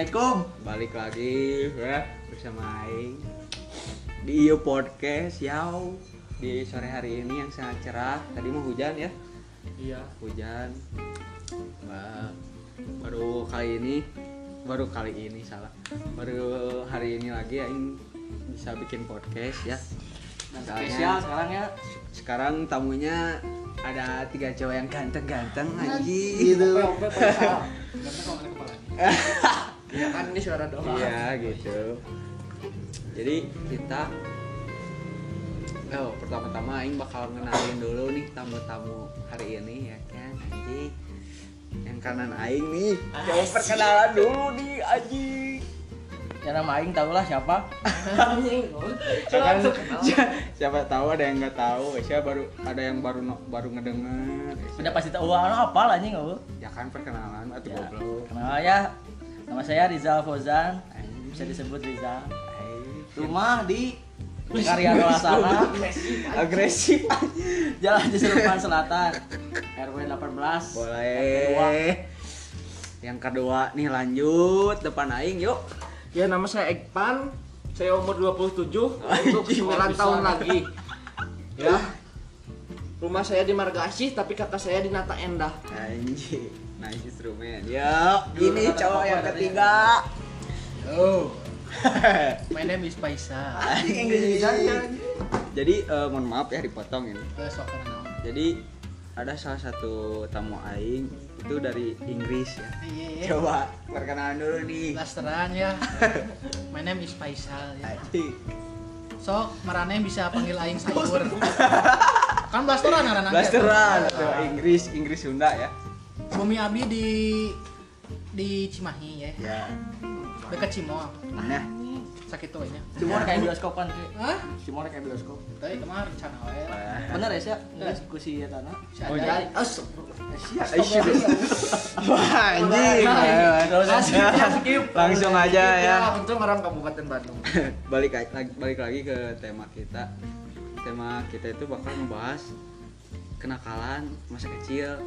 Assalamualaikum. Balik lagi ya bersama Aing di Iyo Podcast Yau di sore hari ini yang sangat cerah. Tadi mau hujan ya, Iya. hujan. Wah, baru kali ini, baru kali ini salah. Baru hari ini lagi Aing bisa bikin podcast ya. Dan spesial sekarang ya. Sekarang tamunya ada tiga cowok yang ganteng-ganteng anjing. Gitu. Iya kan ini suara doa. Iya gitu. Jadi kita Oh, pertama-tama Aing bakal ngenalin dulu nih tamu-tamu hari ini ya kan anjing. Yang kanan Aing nih. Coba perkenalan dulu nih anjing. Ya nama aing tau lah siapa. Kan, si- siapa tahu ada yang nggak tahu, siapa baru ada yang baru baru ngedenger. Udah pasti tahu apa lah anjing eueuh. Ya kan perkenalan atau Ya. goblok. Kenal ya. Nama saya Rizal Fauzan. Anjing. Bisa disebut Rizal. Rumah di Karya Dolasana, agresif. Jalan Ciserupan Selatan, RW 18. Boleh. Yang kedua nih lanjut depan aing yuk. Ya nama saya Ekpan, saya umur 27 untuk 9 tahun lagi. Ya. Rumah saya di Marga Asih tapi kakak saya di Nata Endah. Anjing. Nice instrumen. Yuk, ini cowok yang ketiga. Oh. My name is Paisa. Jadi eh, mohon maaf ya dipotong ini. Jadi ada salah satu tamu aing itu dari Inggris ya. Iya. Coba perkenalan dulu nih. Blasteran ya. My name is Faisal ya. Sok marane bisa panggil aing sayur. kan blasteran ngaranna. Blasteran atau Inggris Inggris Sunda ya. Bumi Abi di di Cimahi ya. Ya. Dekat Cimol. Nah, Sakit tuh nya. Cuma kayak bioskopan. Hah? Cuma kayak bioskop. Tadi kemarin rencana wae. Bener ya sih? Enggak diskusi ya tanah. Si Oh, jadi- As- Aisyah. Wah, anjing. Langsung aja ya. untung orang Kabupaten Bandung. balik lagi balik lagi ke tema kita tema kita itu bakal membahas kenakalan masa kecil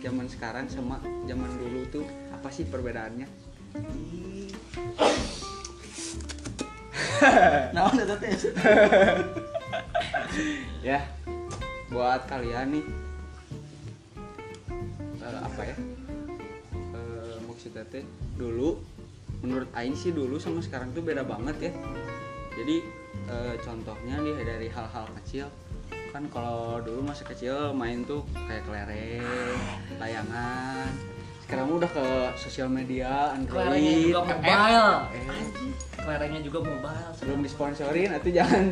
zaman sekarang sama zaman dulu tuh apa sih perbedaannya? Nah, udah tadi. ya buat kalian nih eh, apa ya? Eh, maksudnya teh dulu menurut Aing sih dulu sama sekarang tuh beda banget ya. Jadi eh, contohnya nih dari hal-hal kecil. Kan kalau dulu masa kecil main tuh kayak kelereng layangan. Sekarang udah ke sosial media Kelerengnya Android juga mobile. Eh, Kelerengnya juga mobile. belum disponsorin atau jangan.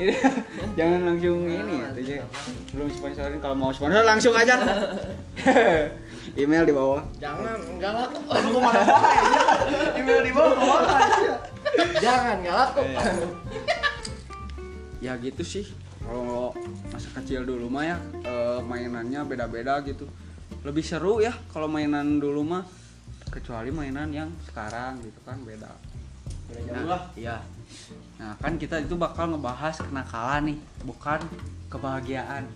Ini jangan langsung ini atau jangan. Belum sponsorin kalau mau sponsor langsung aja. Email di bawah. Jangan, enggak laku. Aduh, mana? Email di bawah Jangan, enggak laku. Ya gitu sih. Kalau masa kecil dulu mah ya eh, mainannya beda-beda gitu. Lebih seru ya kalau mainan dulu mah kecuali mainan yang sekarang gitu kan beda. Jauh lah. iya. Nah kan kita itu bakal ngebahas kenakalan nih bukan kebahagiaan.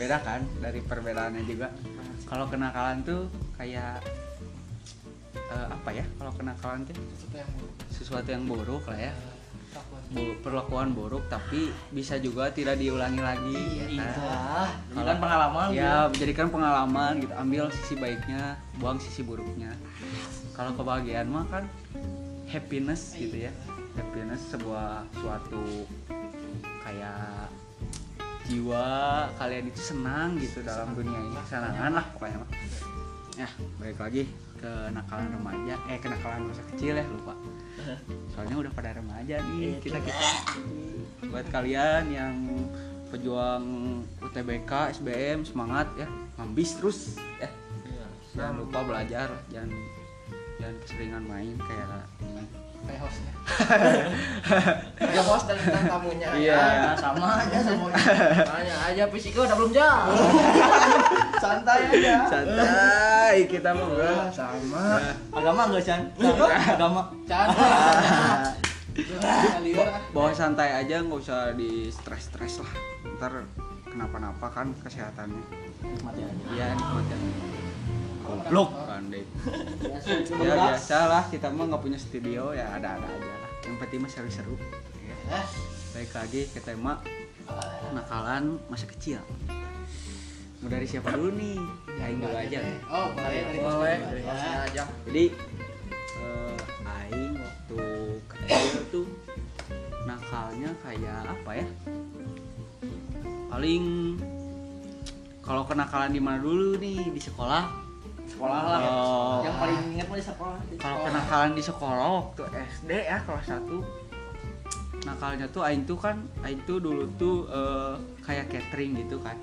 Beda kan dari perbedaannya juga. Kalau kenakalan tuh kayak eh, apa ya kalau kenakalan tuh? Sesuatu yang buruk. sesuatu yang buruk lah ya perlakuan buruk tapi bisa juga tidak diulangi lagi Iya, ya kan? Itulah. Ini kan pengalaman. ya menjadikan pengalaman gitu ambil sisi baiknya buang sisi buruknya kalau kebahagiaan mah kan happiness gitu ya happiness sebuah suatu kayak jiwa kalian itu senang gitu dalam dunia ini kesenangan lah pokoknya mah ya balik lagi ke nakalan remaja eh kenakalan masa kecil ya lupa. Soalnya udah pada remaja nih kita kita. Buat kalian yang pejuang UTBK SBM semangat ya ngambis terus ya. Jangan lupa belajar jangan jangan keseringan main kayak Kayak hostnya. Ya host dan tamunya. Iya. ya. Nah, sama aja semuanya. Tanya aja fisika udah belum jauh. Santai aja. santai kita mah bro Sama. Agama enggak, Chan? Agama. Canda. Liur ah. bawa santai aja nggak usah di stres stres lah ntar kenapa-napa kan kesehatannya Nikmati aja. iya nikmatin goblok. Pandai ya biasalah kita mah nggak punya studio ya ada-ada aja lah. Yang penting mah seru-seru. Baik lagi ke tema nakalan masa kecil. Mau dari siapa dulu nih? Aing dulu aja. Oh, boleh boleh dari Ya. aja jadi eh, aing waktu kecil tuh nakalnya kayak apa ya? Paling kalau kenakalan di mana dulu nih? Di sekolah sekolah lah. Oh. yang paling ingat mah di sekolah. Kalau kenakalan di sekolah waktu SD ya kelas 1 nakalnya tuh aing tuh kan aing tuh dulu tuh eh, kayak catering gitu kan.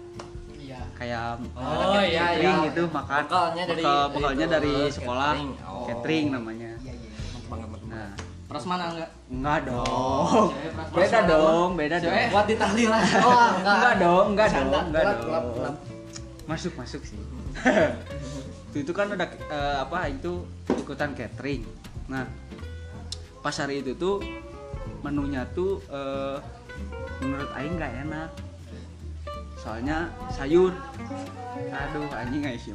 Iya. kayak Oh, iya, catering iya. gitu makan. Bekalnya dari- bekal- bekalnya itu, dari eh, sekolah. catering. Oh. catering namanya. Iya, iya. banget banget. Nah prasmanan enggak? Enggak dong. Beda dong beda dong. Buat di tahlilan oh enggak. Dong enggak dong enggak dong gelap, gelap. Masuk masuk sih. Itu, itu kan ada eh, apa itu ikutan catering. Nah pas hari itu tuh menunya tuh eh, menurut Aing nggak enak. Soalnya sayur. Aduh anjing nggak sih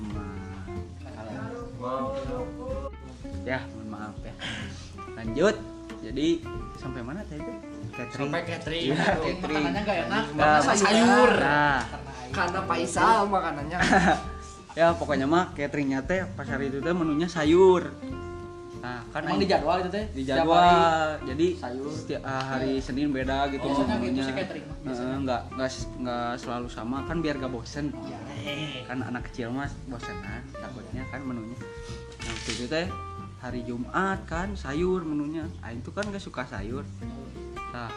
ya mohon maaf ya. Lanjut. Jadi sampai mana tadi? Tuh catering. Sampai catering. Gitu. Catering makanannya nggak enak. Nah, Makan sayur. nah Karena Faisal makanannya. Ya pokoknya mah cateringnya teh pas hari itu teh menunya sayur. Nah kan emang di jadwal itu teh di Setiap hari. jadwal jadi sayur. setiap ah, hari Senin beda gitu gitu menunya. sih catering mah, biasanya. Heeh, nggak nggak nggak selalu sama. Kan biar gak bosen. Iya. kan anak kecil mas bosenan takutnya kan menunya. Nah waktu itu teh hari Jumat kan sayur menunya. Aing tuh kan gak suka sayur. Nah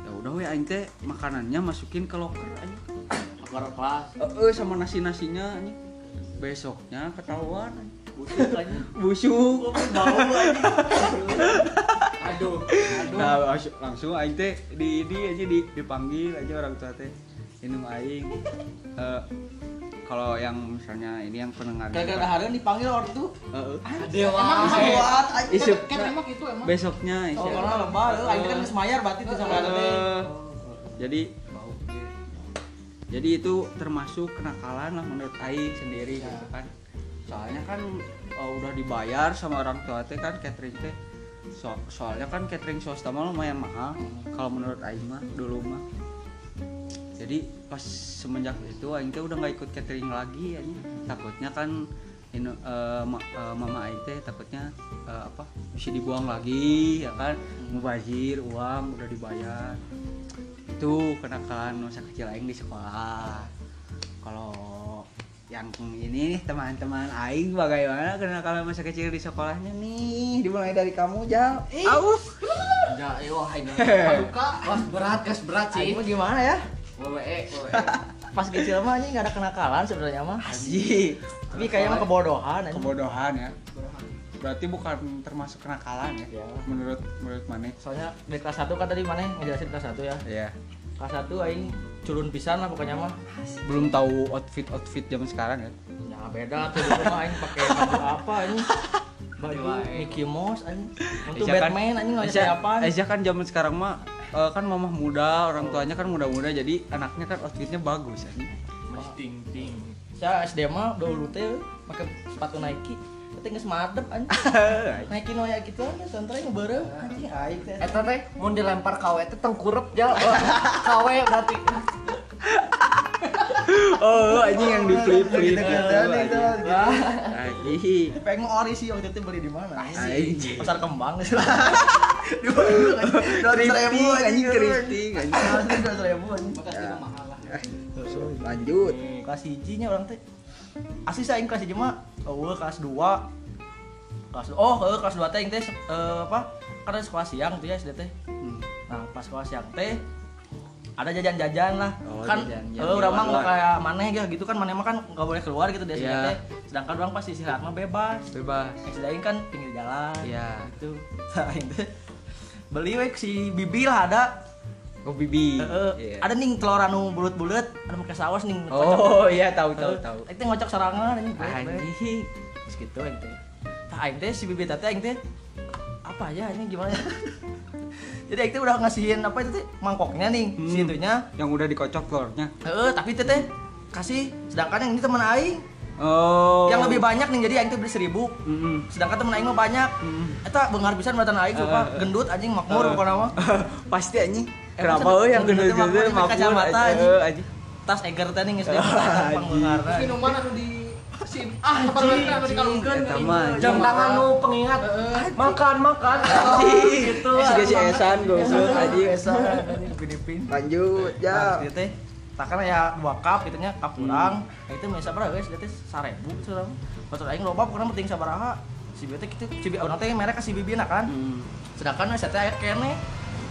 ya udah we Aing teh makanannya masukin ke loker Aing Keluar kelas. Eh sama nasi nasinya anjing. besoknya ketahuan busuk aja busuk. Bau aja aduh. Nah langsung- aing teh di di aja di dipanggil aja orang tua teh. Ini aing. Eh, kalau yang misalnya ini yang pendengar gara-gara harian dipanggil orang tuh. Heeh. dia Emang buat aja Isep. Kan emang itu emang. besoknya oh isep. karena lebar aing kan geus mayar berarti itu sama ada jadi jadi itu termasuk kenakalan lah menurut Aing sendiri gitu kan. Soalnya kan eh, udah dibayar sama orang tua teh kan catering teh. So- soalnya kan catering swasta mah lumayan mahal kalau menurut Aing mah dulu mah. Jadi pas semenjak itu Aing teh udah nggak ikut catering lagi anjing. takutnya kan ini eh, ma- eh, mama Aing teh takutnya eh, apa bisa dibuang lagi ya kan. Mubazir uang udah dibayar itu kenakalan masa kecil Aing di sekolah. Kalau yang ini nih teman-teman Aing bagaimana kenakalan masa kecil di sekolahnya nih? Dimulai dari kamu Jal. Au. ya eh, wah ini Paduka. wah berat gas berat sih. Aing gimana ya? WWE pas kecil mah anjing nggak ada kenakalan sebenarnya mah. Asik. tapi kayaknya mah kebodohan anjing. Kebodohan ya. Berarti bukan termasuk kenakalan ya Iya. menurut menurut mana soalnya di kelas 1 kan tadi mana ngejelasin kelas 1 ya. Ya kelas 1 aing culun pisan lah pokoknya mah. Belum tahu outfit outfit zaman sekarang ya? Ya beda tuh dulu mah aing pakai baju apa anjing baju Coba, Mickey Mouse anjing untuk kan- Batman anjing nggak ada Aisyah- siapaan? Aisyah kan zaman sekarang mah eh, kan mamah muda orang tuanya kan muda-muda jadi anaknya kan outfitnya bagus anjing. masih ting ting saya SD mah dulu teh pakai sepatu Nike tapi nggak semadep anjing. Noya gitu aja santai ngebareng anjing aing teh. Eta teh mau dilempar kawe teh tengkurep jal. kawe berarti. oh anjing yang di flip flip anjing. Pengen ori sih waktu itu beli di mana? Anjing. pasar kembang di mana dua ribu anjing. anjing anjing. Dua ribu anjing. Juga mahal lah. lanjut. Kelas hijinya orang teh. Asli saya kelas hiji mah oh kelas 2 kelas oh eh, kelas 2 teh teh eh, apa? Karena sekolah siang tuh ya SD teh. Hmm. nah pas sekolah siang teh ada jajan-jajan lah. Oh, kan jajan, eh jajan orang mah di nggak kayak maneh ya gitu kan. Maneh mah kan nggak boleh keluar gitu dari Iya. teh. Sedangkan orang pas istirahat mah bebas. Bebas. SD aing kan pinggir jalan. Iya. gitu. Nah teh beli we si bibi lah ada. Oh bibi. Eh, eh, Iya. ada nih telur anu bulat-bulat ada pakai saus nih oh iya tahu tahu Eh, tahu. teh ngocok sorangan anjing. anjing. Terus gitu aing teh. Tah aing teh si bibi teh aing teh apa ya ini gimana ya? Jadi aing teh udah ngasihin apa itu teh mangkoknya nih, si Hmm. itunya. yang udah dikocok telurnya Heeh, tapi teh teh kasih sedangkan yang ini teman aing Oh. yang lebih banyak nih jadi aing tuh beli seribu Mm-mm. sedangkan temen aing mah banyak eta beungar pisan buatan aing sumpah gendut anjing makmur Eh. pokoknya mah Pasti anjing. Eh, Kenapa euy yang gendut teh gendut-gendut makmur, kacamata, anjing. Anjing. tas eger teh nih geus dia minuman anu di sim. Ah dikalungkeun Eta mah jam tangan nu pengingat. Makan makan. Gitu. Si si esan gosok anjing. Filipin Lanjut ya. Ya. teh tak kan ya dua cup gitu nya cup kurang. Nah, itu bisa berapa guys. Teh sarebu curang pas aing loba kurang penting sabaraha. Si bieu teh kitu si bieu urang teh merek si bibina kan? Hmm. sedangkan saya teh aya kene.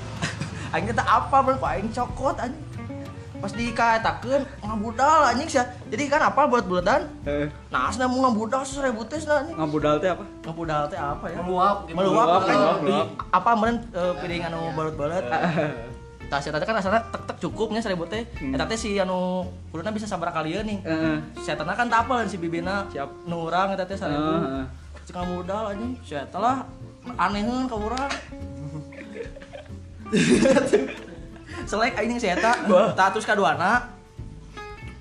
Aing teh apa bro? Aing cokot anjing pas dikaetakeun ngabudal anjing sia jadi kan apa buat buledan Eh, nah asna mau ngabudal seribu tes nah anjing ngabudal teh apa? ngabudal teh apa ya meluap gitu. meluap Meluap, kan meluap, di meluap. apa meureun uh, piring anu balut-balut Tah saya tadi kan asalnya tek tek cukupnya seribu teh. Eta teh si anu kuluna bisa sabaraha kalian nih. Heeh. Saya kan tapal si bibina Siap. nu urang eta teh seribu. Heeh. Cek modal anjing. Saya lah aneheun ka urang. Selek aing saya eta. Tah terus kaduana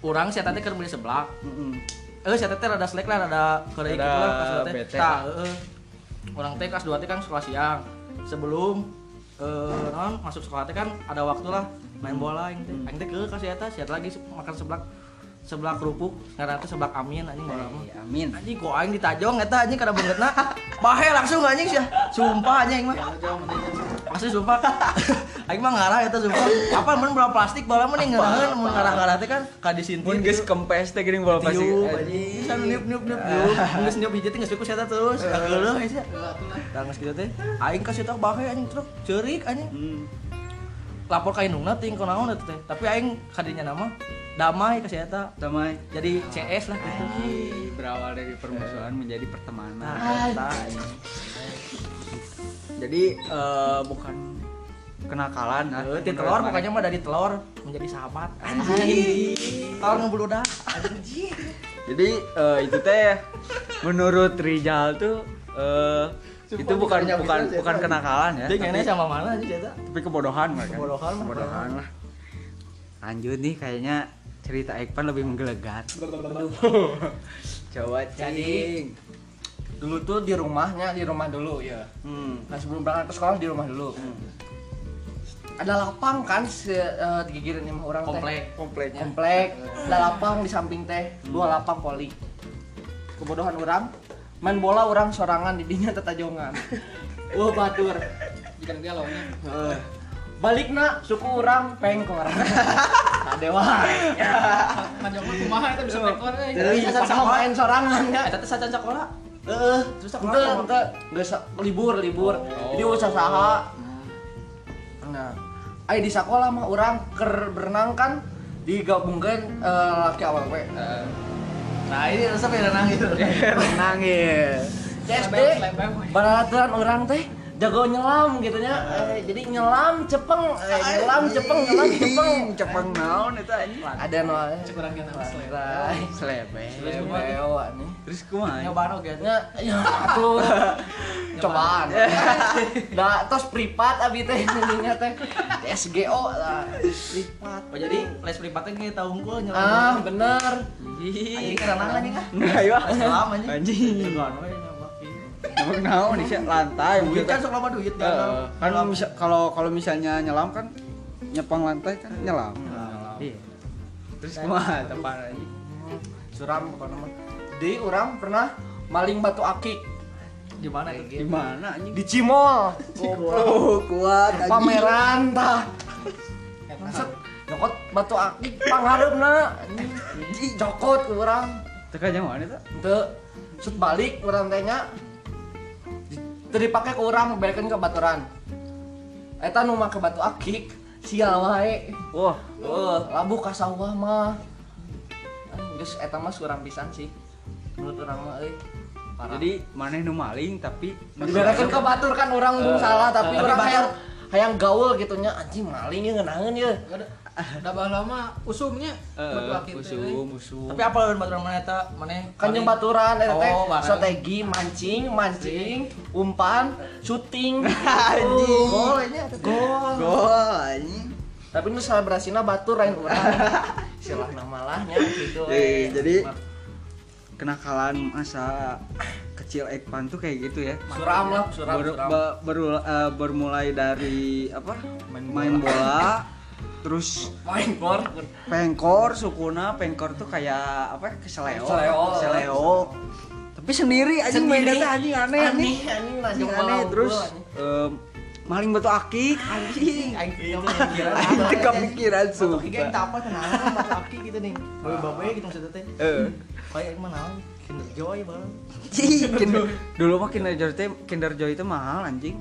urang saya teh keur beli seblak. Heeh. Eh saya teh rada selek lah rada keureuy gitu lah pas Tah heeh. Urang teh kelas 2 teh kan sekolah siang. Sebelum eh non masuk sekolah teh kan ada waktu lah main bola aing teh. Aing teh ke ka si eta, si eta lagi makan seblak seblak kerupuk, ngaranna teh seblak amin anjing bola mah. Eh, Amin. Anjing kok aing ditajong eta anjing kada beungeutna. Bahe langsung anjing sia. Sumpah anjing mah. Asli sumpah. aing mah ngarah eta sumpah. Apa mun bola plastik bola mah ning ngeureun mun ngarah-ngarah teh kan ka disintin. Mun geus kempes teh geuning bola plastik. Tiup anjing. Bisa niup niup niup niup. Geus niup hiji teh geus cukup sia terus. Sia. Da geus kitu teh. Aing ka situ bahe anjing truk ceurik anjing. Hmm. Lapor ka indungna ting kunaon eta teh. Tapi aing kadinya nama damai si eta. Damai. Jadi CS lah gitu. Berawal dari permusuhan menjadi pertemanan. Eta anjing. Jadi eh, bukan kenakalan nah. Ti telur pokoknya mah dari telur menjadi sahabat. Anjing. Telur ngebludak. Anjing. Jadi eh, itu teh menurut Rijal tuh eh, itu bukan bukan bukan kenakalan ya, tapi, sama mana anjing eta? tapi kebodohan mereka. Kebodohan mah. Kebodohan lah. Lanjut nih kayaknya cerita Ekpan lebih menggelegar. Coba Jadi, dulu tuh di rumahnya di rumah dulu ya Hmm. nah sebelum berangkat ke sekolah di rumah dulu ada lapang kan se, eh, di gigireun imah orang teh? Komplek. Kompleknya. komplek. Ada lapang di samping teh. Dua lapang poli. Kebodohan orang. Main bola orang sorangan di dinya tetajongan. Wah batur. Jika dia lawannya. Balik nak. Suku orang peng ke orang nah dewa Manjang mah kumaha eta bisa tekor euy. jadi sama main sorangan ya. Eta teh sacan sekolah. Eh, Terus ente, sekolah nggak sa- libur, libur. Jadi usah saha. Nah, ai di sekolah mah orang ker berenang kan digabungkan eh, laki awewe. Nah, ini resep ya renang itu. Renang ya. We. baraturan orang teh jago nyelam gitu nya. Eh, jadi nyelam cepeng, eh, nyelam cepeng, nyelam cepeng. Cepeng naon eta anjing. Ada no. Cekurang kita selebem. Rai. Selebe. Leo nih. Terus kumaha? Nyoba oge. Ya, ya atuh. Cobaan. Nah, tos privat abi teh intinya teh. SGO lah. Privat. Oh, jadi les privatnya kayak tahu unggul nyelam. Ah, bener. Anjing renang anjing ah. Ayo. Selam anjing. Anjing. Emang naon nih Sia? lantai Duit mungkin kan sok lama duit Eh, kan. kalau kalau misalnya nyelam kan nyepang lantai kan nyelam. Iya. Terus kumaha tepan anjing? Suram pokoknya mah. Di orang pernah maling batu akik Gimana itu? Di mana anjing? di Cimol. Oh, kuat anjing. Pameran tah. Set nyokot batu akik panghareupna. Cokot ke urang. Teka mana eta? Teu set balik urang teh nya. Teu dipake ke urang balikin ke baturan. Eta nu make batu akik sial wae. Wah, Oh, labu ka sawah mah. Geus eta mah surang pisan sih. Menurut urang mah euy. Jadi maneh nu maling tapi diberekeun ke batur kan orang bung salah tapi tapi orang batur- hayang hayang gaul gitu nya anjing maling ya ngeunaheun ya. Da baheula mah usumnya euy. usum, usum. Tapi apa lawan baturan mana eta? Mana Kan jeung baturan eta teh Oh, strategi mancing, mancing, umpan, syuting. Anjing. Gol nya gol. Gol anjing. Tapi nu selebrasina batur lain urang. Istilah nama lahnya gitu. Eh, jadi kenakalan masa kecil Ekpan tuh kayak gitu ya Suram lah, suram, Ber- suram. beru- eh, bermulai dari apa main, bola Main gor. pengkor sukuna pengkor tuh kayak apa ya, keseleo Keseleo. keseleo tapi sendiri aja main data anjing aneh anjing Aneh, aneh anjing aneh malau terus aneh. em, maling batu akik anjing Itu kepikiran. Sumpah. kiga aing apa kenapa mas aki gitu nih. Bae bae gitu maksudnya teh. Eh. Kayak naon? Kinder Joy bang. Dulu mah Kinder Joy teh Kinder Joy itu mahal anjing.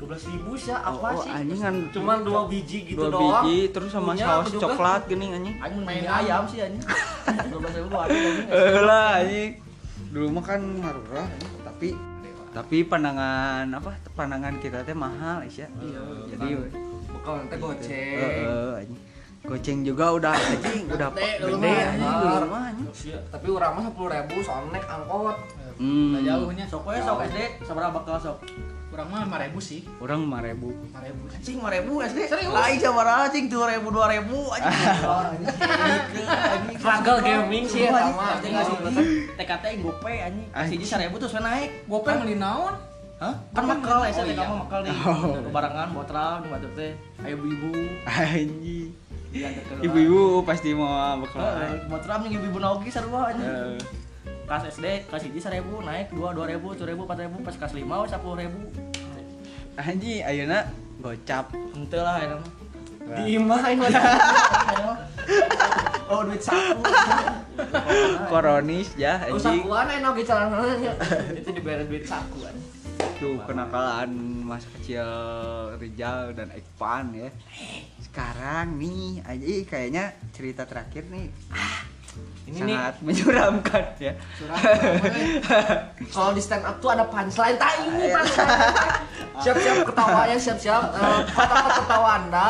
12 ribu sih apa Oh, sih? anjing kan Cuman dua biji gitu dua doang. biji terus sama Punya saus juga. coklat gini anjing. Aing Main ayam sih anjing. 12.000 ada anjing. Eh lah anjing. Dulu mah kan marurah tapi tapi pandangan apa pandangan kita teh mahal ya. Iya, Jadi Bekal nanti eh, goceng. anjing. Goceng juga udah anjing udah Gede anjing dulu mah anjing. Sia, Tapi urang mah 10 ribu soalnya naik angkot. Hmm. Nah, jauhnya Sok we sok SD sabaraha bakal sok. Kurang mah 5000 sih Orang 5000. 5000 Anjing 5000 SD. Serius? Lain sabaraha anjing 2000 2000 anjing. Anjing. Struggle gaming sih ya sama. Anjing ngasih hiji TKT gope anjing. Kasih 1000 terus we naik. gope meuli naon Hah? Kan makal ya, Oh, saya iya. kamu makal nih. Kebarangan botrang, batur teh. Ayo ibu-ibu. Anjing. kelas. Ibu-ibu pasti mau bekal. Heeh, botrang yang ibu-ibu naogi sarua anjing. Eh, Kelas SD kelas hiji 1000 naik 2 2000, 3000, 4000 pas kelas 5 we 10000. Anjing ayeuna gocap. Henteu lah ayeuna mah. Diimain Oh duit saku. Koronis ya anjing. sakuan enak gitu celananya. Itu diberi duit sakuan. Tuh kenakalan masa kecil Rijal dan Ekpan ya. Sekarang nih aja kayaknya cerita terakhir nih Ini nih sangat menyeramkan ya. kalau di stand up tuh ada punchline. Tak ini punchline siap-siap ketawanya siap-siap. Eh, kata-kata ketawa anda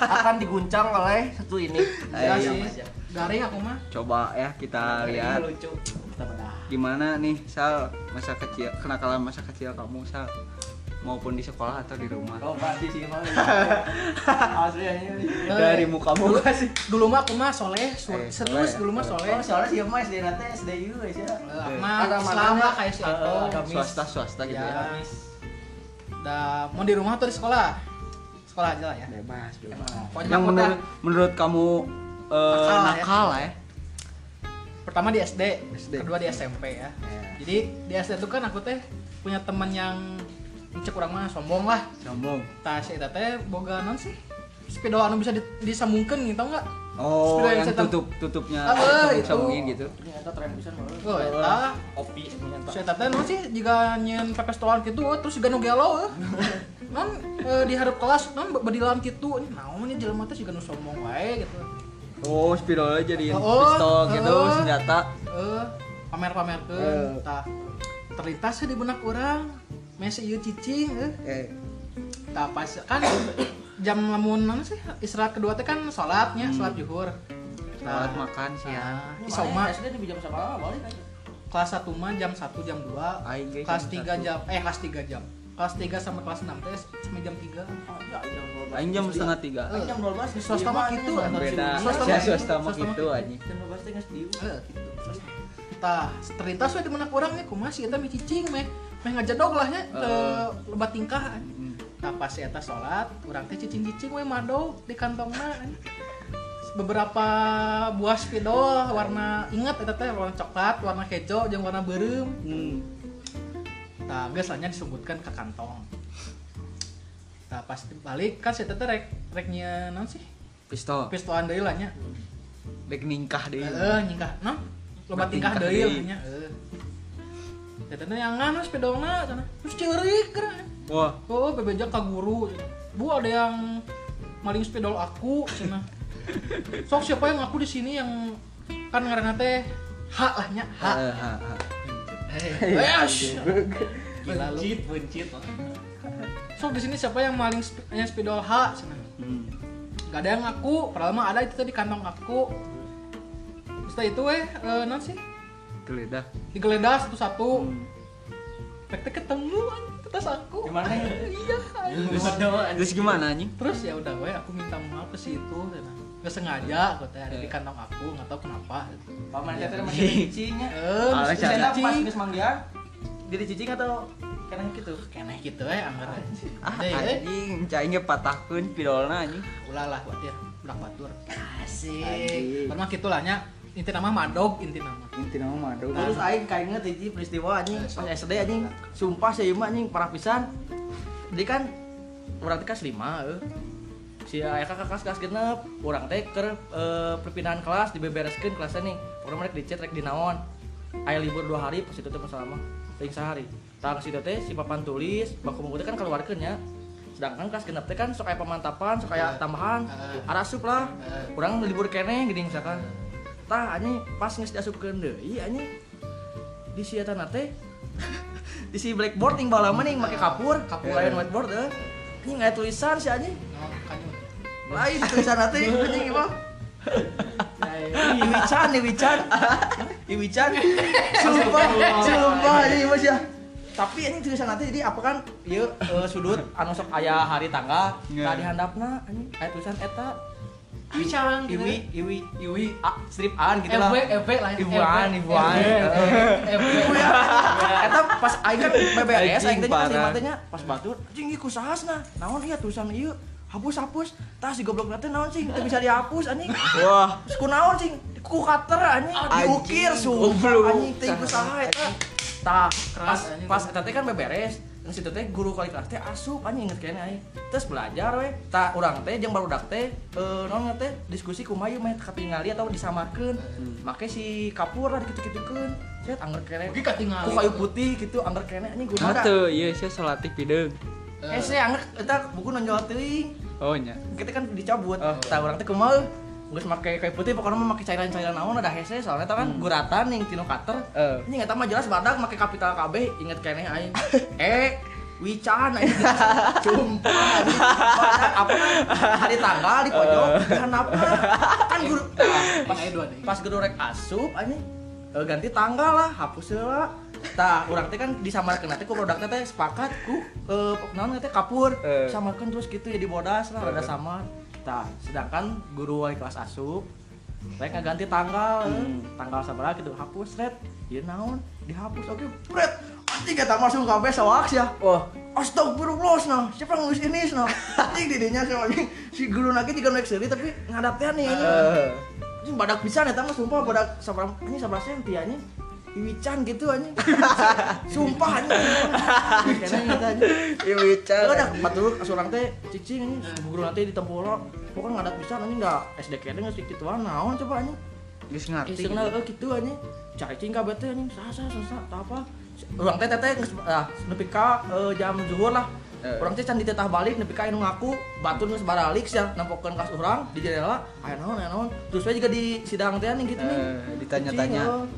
akan diguncang oleh satu ini. Ya sih. Garing aku mah. Coba ya kita lihat. lucu. Gimana nih Sal masa kecil kenakalan masa kecil kamu Sal maupun di sekolah atau di rumah. Oh pasti sih mah. Asli anjing. Dari mukamu sih. dulu mah aku mah soleh Eh, serius soleh. dulu mah soleh Oh soalnya sih mah SD nate SD ieu guys ya. Eh, aku mah Islam lah kayak si Eh, ada Swasta swasta gitu ya. ya dah mau di rumah atau di sekolah sekolah aja lah ya Bebas, bebas. Yang menurut menurut kamu eh, Nakal lah ya. ya. pertama di SD, SD. kedua di SMP ya Ya. jadi di SD itu kan aku teh punya teman yang cek kurang mah sombong lah. Sombong. tas eta teh boga non sih? Sepeda anu bisa di- disambungkeun gitu enggak Oh, Sepeda yang yang setan- tutup tutupnya Ah, eh, itu. sambungin gitu. Ternyata tren mah. oh eta. Opi ternyata si eta teh non sih? Jika nyen pepes tolan gitu terus juga nu gelo non eh, di hareup kelas non bedilan kitu. Naon nya jelema teh siga nu sombong wae gitu. Oh, spidolnya jadi Oh, pistol gitu, senjata. eh pamer-pamerkeun Eh. tah. Terlintas di benak orang mesi ieu cicing eh Eh, tah pas kan jam lamun naon sih istirahat kedua teh kan salatnya Hmm. salat zuhur salat makan sih ya. Nah, isoma SD di jam sama balik aja. kelas 1 mah jam 1 jam 2 Aing ge kelas 3 jam eh kelas 3 jam kelas 3 sampai kelas 6 teh sampai jam 3 jam 12. Aing jam setengah tiga. Aing jam 12 Di swasta mah gitu, kan? Beda. Swasta mah- gitu anjing. Jam 12 teh geus eh tah terlintas we di mana kurang nya kumaha si eta mi cicing meh meh ngajedog lah nya ke lebat tingkah Hmm. Nah pas eta sholat, kurang teh cicing-cicing we mado di kantongna. Beberapa buah spidol warna ingat eta teh warna coklat, warna kejo, jeung warna beureum. Hmm. Nah, geus nya disumbutkan ke kantong. Nah, pas balik kan si eta teh rek rek nya naon sih? Pistol. Pistolan deui lah nya. Dek ningkah deh. Heeh, nyingkah. Nah, loba tingkah deui. lah nya. Heeh. Eta teh yang ngana spidolna cenah. Terus ceurik kan. Wah, Oh, bebeja ke guru. Bu ada yang maling spidol aku, cina. Sok siapa yang aku di sini yang kan ngaranna teh hak lah nya, hak. ha, ha, ha. Wesh. gila lu buncit buncit Sok di sini siapa yang maling sp- yang spidol hak, cina. Hmm. Gak ada yang ngaku, padahal mah ada itu tadi di kantong aku. Setelah itu eh, eh non sih Geledah. digeledah satu-satu. Hmm. Tek tek ketemu tas aku. Gimana ya? Iya. Terus, terus gimana anjing? Terus ya udah gue aku minta maaf ke situ cina. Gak sengaja aku teh ada di kantong aku nggak tahu kenapa paman teh teh masih cicingnya eh pas geus manggian jadi cicing atau kena gitu keneh gitu eh anggar ah Deh, eh. anjing cai ge patahkeun pidolna anjing ulah lah batir budak batur asik asik pernah gitu lah nya inti nama madog inti nama. Inti nama madu terus aing kayak inget hiji peristiwa anjing pas SD anjing. Sumpah sih mah anjing parah pisan. Jadi kan berarti kelas 5 eh. si aya kakak kelas kelas genep. Urang teh keur eh, perpindahan kelas dibebereskeun kelasnya nih. Urang mereka dicet rek di naon aya libur dua hari pas itu teh masalah mah. Ting sehari. Tang situ teh si papan tulis baku buku teh kan keluarkeun nya. Sedangkan kelas genep teh kan sok aya pemantapan sok aya tambahan. arasup lah. Urang libur keneh gini misalkan tah anjing pas geus diasupkeun deui anjing di si eta teh di si blackboard yang bala mah ning make kapur kapur lain whiteboard eh. Anjing aya tulisan si anjing. Oh lain tulisan teh anjing mah Iwi-chan, Iwi-chan. Iwi-chan. Sumpah, sumpah ini mas ya. Tapi ini tulisan nanti jadi apa kan? Iya eh, sudut anu sok aya hari tanggal Nggak. tadi handapna aya tulisan eta Bicang gitu iwi iwi Iwi A, strip an gitu lah FW FW lah Ibuan, ibuan. FW Ibu ya. Eta pas aing kan BBS aing teh kasih parah. matanya pas batur anjing ieu sahasna. Naon ieu tulisan ieu? Hapus hapus. Tas si goblok teh naon sih? Bisa dihapus anjing. wah ku naon sih? Ku cutter anjing diukir sumpah anjing teh ieu saha eta. Tah pas pas eta kan beberes. Terus itu teh guru kali kelas teh asup anjing inget kayaknya aing. Terus belajar we. Tah urang teh jeung barudak teh eh naon teh diskusi kumaha ieu meh katingali atau disamakeun. Make si kapur lah dikitu-kitukeun. Set angger kene. Ku kayu putih gitu angger kene anjing da. Mata, iya saya selatih pideung. Eh saya angger eta buku nonjol teuing. Oh nya. Kita kan dicabut. Oh. Tah urang teh kumaha? Geus make kayu putih pokoknya mah make cairan-cairan naon ada hese soalnya eta kan guratan ning tino cutter. Eh. Ini eta mah jelas badak make kapital KB inget kene aing. eh Wican anjing. Badak apa hari tanggal di pojok handapna. Kan guru pas dua deh pas guru rek asup anjing eh, ganti tanggal lah hapus heula tah urang teh kan disamarkeun teh ku produk teh sepakat ku eh naon teh kapur Eh. samarkeun terus gitu jadi bodas lah rada samar tah sedangkan guru wali kelas asup rek ganti tanggal. Eh. tanggal sabaraha gitu hapus red. Ieu naon? Dihapus oke. Red anjing eta masuk kabeh sawaks ya? Wah, Astagfirullah nah, siapa nulis ini nah? Anjing di dinya si anjing si guru lagi juga naik seri tapi ngadapnya nih eh. Anjing badak pisan eta mah sumpah badak sabaraha anjing sabaraha senti anjing. Iwican gitu anjing. sumpah anjing. Kayaknya eta anjing. Iya bicara. Kalau ada batur asurang teh cicing anjing guru nanti di tempolo. Pokoknya ngadap pisan anjing enggak SD kene geus kituan naon coba anjing. Geus ngarti. Iseng gitu. gitu. gitu anjing. Cacing kabeh teh anjing sasa sasa tah apa. Urang teh teh teh geus ah nepi ka eh, jam zuhur lah. Eh. Urang teh can ditetah balik nepi ka anu ngaku batur geus baralik sia nampokeun kas urang di jendela aya naon aya naon. Terus we juga di sidang teh anjing gitu nih. Eh, ditanya-tanya.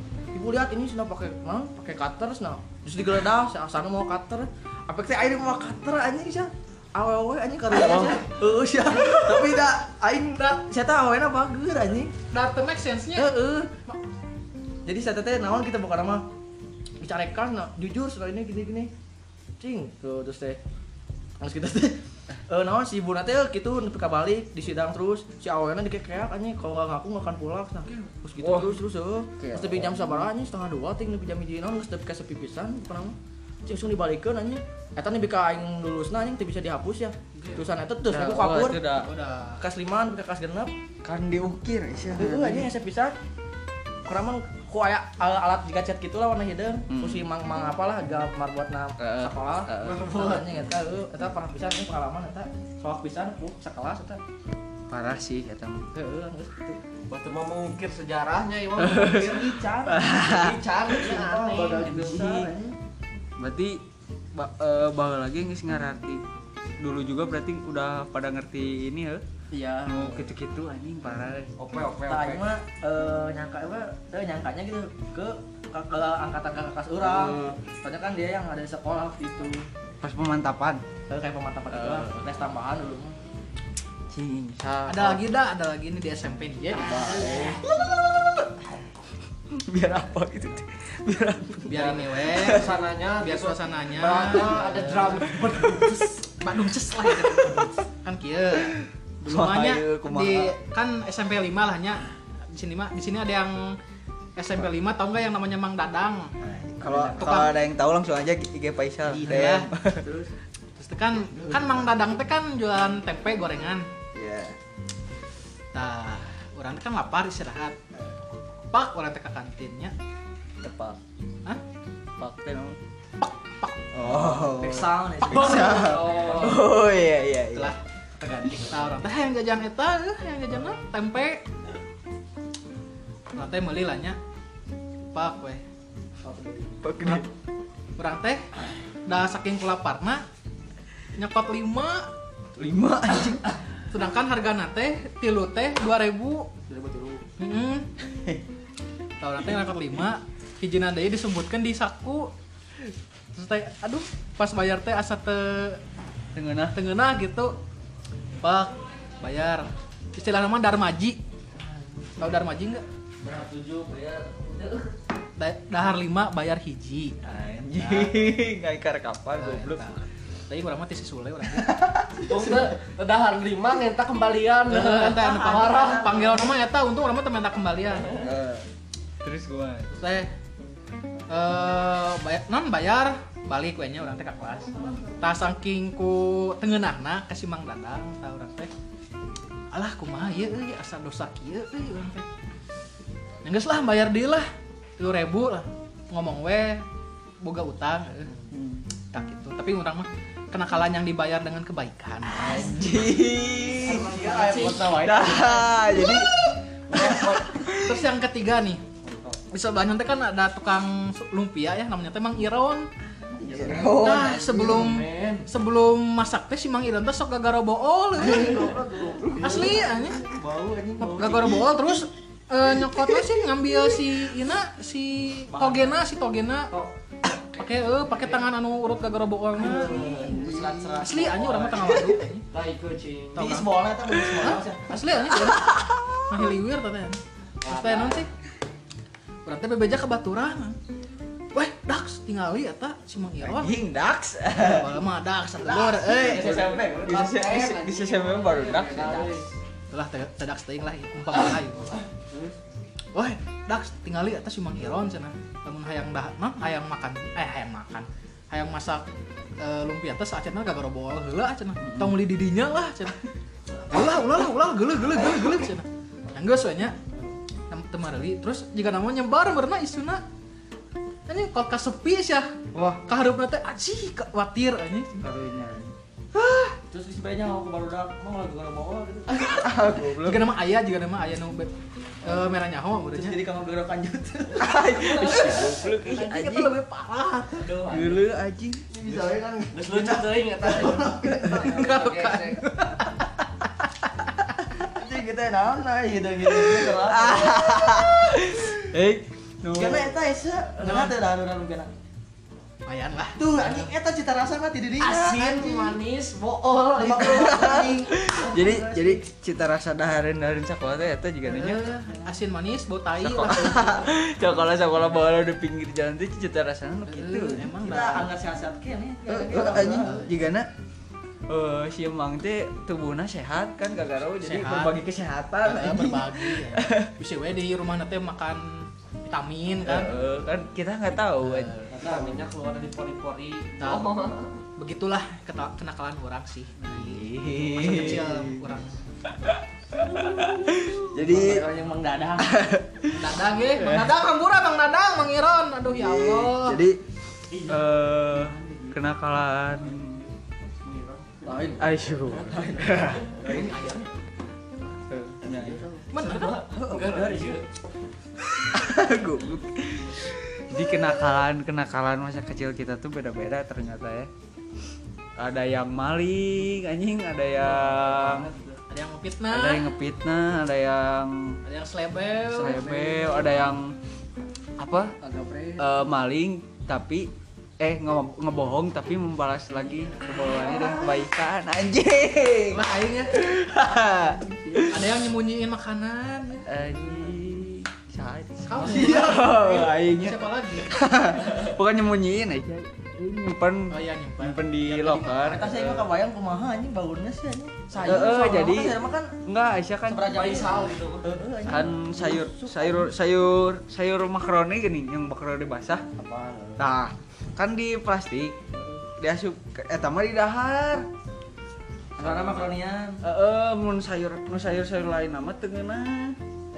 Ibu lihat ini sudah pakai naon? Pakai cutter nah. Terus digeledah si asana mau cutter. Apa teh aing mau cutter anjing sia. Awewe anjing karya sia. Heeh sia. Tapi da aing da sia teh awena bager anjing. data make sense nya Heeh. Jadi saya teh naon kita bukan nama bicarekan nah, jujur soal ini gini gini. Cing, tuh terus teh. Terus kita teh eh naon si ibu teh gitu nepi ka balik di sidang terus. Si awalnya dikekeak anjing kalau nggak ngaku nggak akan pulang. Nah terus gitu Wah. terus terus Kayak terus tepi jam sabaraha anjing setengah dua ting nepi jam hiji naon geus tepi ka sepi pisan cing langsung dibalikeun anjing. Eta nepi ka aing lulusna anjing teu bisa dihapus ya. Tulisan eta terus aku kabur. udah kelas 5 nepi ka kelas genep. Kan diukir isya. Heeh anjing asa pisan. Kurang ku aya al- alat jika cat gitu lah warna hideung. Hmm. Ku si mang-mang apalah gal marbuatna Heeh. sekolah. Heeh. Anjing eta heuh eta parah pisan ini pengalaman eta. Soal pisan ku sekelas eta. Parah sih kata mah. Heeh geus kitu. Batu mah mengukir sejarahnya ya mah. Ican. Ican aneh. gitu. besar anjing. Berarti ba eh, baheula lagi geus ngarti. Dulu juga berarti udah pada ngerti ini ya. Iya. Nu gitu-gitu anjing parah. Ope ope Tah ope. aing mah eh nyangka mah teh nyangkanya gitu ke ke, ke angkatan kakak kelas urang. Soalnya kan dia yang ada di sekolah gitu. Pas pemantapan. Eh, kayak pemantapan itu lah, les tambahan dulu. Cing, ada lagi dah ada lagi nih di SMP nih ya biar apa gitu. Biar apa? biar ini we Suasananya biar suasananya ada drum. Bandung ces lah gitu. kan kieu dulu mahnya kumaha. di kan SMP 5 lah nya di sini mah di sini ada yang SMP 5 tau nggak yang namanya Mang Dadang Kalau kalau ada yang tahu langsung aja IG Faisal. Iya. Terus terus kan kan Mang Dadang teh kan jualan tempe gorengan Iya. nah orang kan lapar istirahat pak orang teh ke kantinnya Tepak. Hah? Pak teh pak pak Oh. back sound ya Oh iya iya iya. setelah kantin nah orang teh yang jajan eta eh, yang jajan mah tempe orang teh meuli lah nya pak weh Pak gede. orang teh dah saking kelaparna nyekot lima Lima anjing. sedangkan harga nate tilu teh dua ribu dulu. hmm. tahu nate nyekot lima hiji nadanya disebutkan di saku terus teh aduh pas bayar teh asa teh Tengenah. tengenah gitu pak bayar. Istilah nama darmaji. Tahu darmaji nggak? Berapa tujuh? Bayar. Da- dahar lima bayar hiji. Anjing, nggak ikar kapan goblok. tapi kurang mah tisi sule orang. Tuh udah harga lima ngenta kembalian. Eta anu pang- panggilan nama eta untung teu minta kembalian. Eh, Terus gua. Terus teh eh bayar non bayar balik we nya urang teh kelas. Tah saking ku teungeunahna ka si Mang Dadang tah urang teh. Alah kumaha ieu euy asa dosa kieu euy urang teh. Geus lah bayar deui lah. 3000 lah. Ngomong we boga utang euy. Tak gitu. Tapi urang mah kenakalan yang dibayar dengan kebaikan. Anjing. Iya, Dah, jadi Terus yang ketiga nih, di sebelahnya teh kan ada tukang lumpia ya namanya teh Mang Iron. Nah, sebelum sebelum masak teh si Mang Iron teh sok gagara bool. euy. Asli anya. Bau anjing. Gagara bool terus eh, nyokotnya sih ngambil si Ina si Togena si Togena pakai eh pakai tangan anu urut boolnya. Serat-serat. Asli anya urang mah tengah waduk. Lah ikut cing. Di sebolnya tuh di sebolnya sih. Asli anya. Mah liwir teh. Terus teh naon sih? Teh bebeja ke Baturan. Weh, Dax tingali eta si Mang Iron. anjing Dax. Bae mah Dax satu dua eh. Di SMP di SMP baru Dax. Telah teh teh Dax teuing lah umpama lah ieu. Weh, Dax tingali eta si Mang Iron cenah. Lamun hayang dah non hayang makan eh hayang makan. Hayang masak eh, lumpia teh saacetna gagara bool heula cenah. Tong meuli di dinya lah cenah. Ulah ulah lah ulah geuleuh geuleuh geuleuh geuleuh cenah. Anggeus we nya. Teu mareli terus jika namanya nyebar beurna isuna. Anjing kok kasepi sia. Wah, Kaharupna teh anjing khawatir anjing. karunya. Terus sepeda mau ke barudak, mau lagi gara bawa gitu. Ah, goblok. Jika nama ayah, jika nama ayah nu be- eh, merah nyaho Terus udahnya. jadi kamu ih, Anjing itu anjing. lebih parah. Anjing. Bisa we kan. Geus lucu teuing eta. Enggak kan. Jadi kita naon gitu gitu gitu. Eh, no. Karena eta esa, karena teh dah dah kena. Lumayan lah. Tuh anjing eta cita rasa mah di dirinya. Asin, manis, bool. Anjing. Jadi jadi cita rasa dahareun dahareun sakola teh eta juga nanya. Eh, asin manis, bau tai Sakola. Sakola sakola bawa di pinggir jalan teh cita rasana nu Eh. Emang Kita dah. anggar sehat-sehat kene. Anjing jigana eh si emang teh tubuhna sehat kan gara-gara jadi Sehat. berbagi kesehatan Eh, anjing. berbagi ya. Bisa we di rumah nanti makan vitamin Eh, kan. eh, kan kita nggak tahu. Karena minyak keluar dari pori-pori. Nah, begitulah keta- kenakalan orang sih. Masa kecil orang. Jadi orang yang mengdadang. Dadang ya, Mang Dadang, Hampura, Mang Dadang, Mang Iron. Aduh ya Allah. jadi eh kenakalan Lain. Aisyah. Ini ayam. Bener. Goblok. Jadi kenakalan kenakalan masa kecil kita tuh beda-beda ternyata ya. Ada yang maling, anjing, ada yang Ada yang ngefitnah, ada yang ngepitnah, ada yang ada yang selebel. selebel, ada yang apa? Eh, maling tapi eh nge- ngebohong tapi membalas lagi kebohongannya dengan kebaikan anjing Lah aing ya. Ada yang nyembunyiin makanan. anjing saya Kamu Oh, aingnya siapa lagi? bukan nyembunyiin aja Aing nyimpen Oh iya nyimpan. nyimpen di loker Kita saya mah kebayang kumaha anjing bangunnya sih anjing. Sayur. Eh, eh, soalnya jadi- sayur kan enggak Aisyah kan Baisal gitu. Heeh, kan sayur sayur sayur sayur makaroni gini yang makaroni basah Apaan? nah kan di plastik diasup eta mah di dahar Karena makaronian. Heeh, mun sayur mun sayur-sayur lain nama teu ngeunah.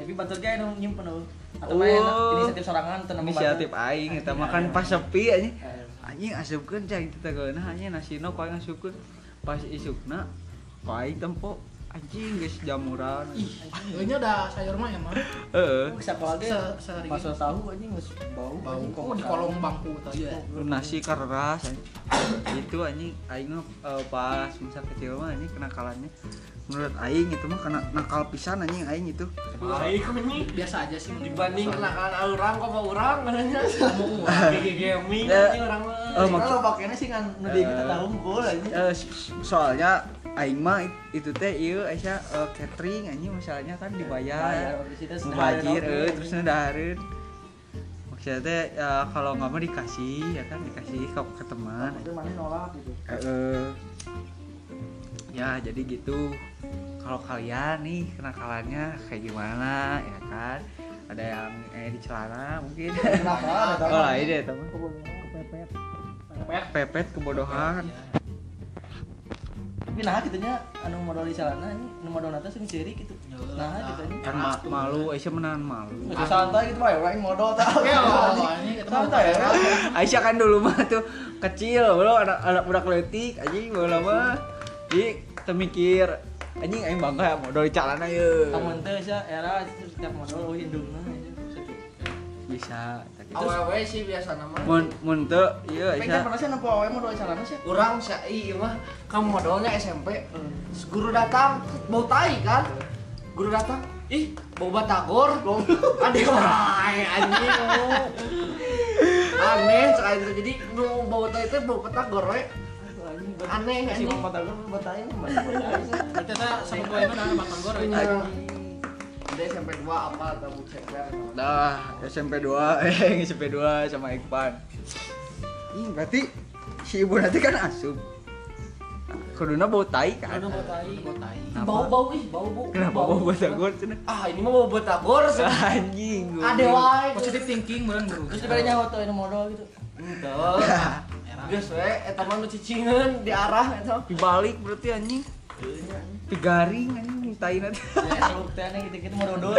Tapi batur ge anu nyimpen eueuh. Atau Oh. main inisiatif sorangan teu nemu Inisiatif aing eta mah kan pas sepi anjing. Eh, Anjing asupkeun cai teh geunah anjing nasina ku aing asupkeun. Pas isukna ku aing tempo anjing geus jamuran. Ih, ini udah sayur mah emang Heeh. Sekolah ge Masuk tahu anjing geus bau. bau kok di kolong bangku tadi ya. nasi keras itu anjing aing mah eh, pas masa kecil mah anjing kenakalannya menurut aing itu mah kena nakal pisan anjing aing itu Baik ini Biasa aja sih dibanding kenakalan orang kok mau orang katanya. kamu gaming Ya. anjing orang mah. Eh, Kalau pakainya sih kan nu di kita Eh. tahu hungkul anjing. Eh, so- soalnya aing mah itu teh ieu Aisyah eh, catering anjing misalnya kan dibayar mubajir eh terus ngedahareun maksudnya teh ya, kalau nggak mau dikasih ya kan dikasih ke, ke teman Itu mana nolak gitu. Eh, ya jadi gitu kalau kalian nih kenakalannya kayak gimana ya kan? Ada yang eh di celana mungkin? Kenapa? oh lain deh teman. Kepepet. Kepepet kebodohan. Tapi nah gitu nya anu modal di celana ini anu modal nata sing ciri gitu. Nah gitu nya. kan ma- malu Aisyah menahan malu. Geus santai gitu bae orang modal tah. Oke, oh, Santai ya. Aisyah kan dulu mah tuh kecil belum anak anak budak letik anjing baheula mah di temikir anjing aing bangga ya modal di calana ye Kamu teh sia era setiap modal indungna aja. bisa tak gitu. Awewe sih biasa nama. mun mun teu ieu Pengen Aisyah pernah sih nempo awe modal di celana sih. Orang sih iya mah kamu modalnya SMP. Guru datang bau tai kan. Guru datang, ih bau batagor. Aduh, wae anjing. Aneh sekali itu. Jadi nu bau tai itu bau batagor we. Aneh anjing. mau batagor. Berarti kita sama gue itu. Iya. Dia SMP 2 apa atau ceper. dah SMP 2 eh SMP 2 sama Ikpan Ih, berarti si ibu nanti kan asup kuduna bau tai kan Aduh batai. Gotai. Kenapa? Bau bau ih bau bau. kenapa bau batagor cenah Ah ini mah bau batagor. anjing Ade wae. Positive thinking beneran guru. Terus dibere nyawa tuh ini modal gitu. Entah. Geus we eta mah nu cicingeun di arah eta. dibalik berarti anjing digaring anjing tai nanti Ya teh aneh gitu-gitu modal dulu.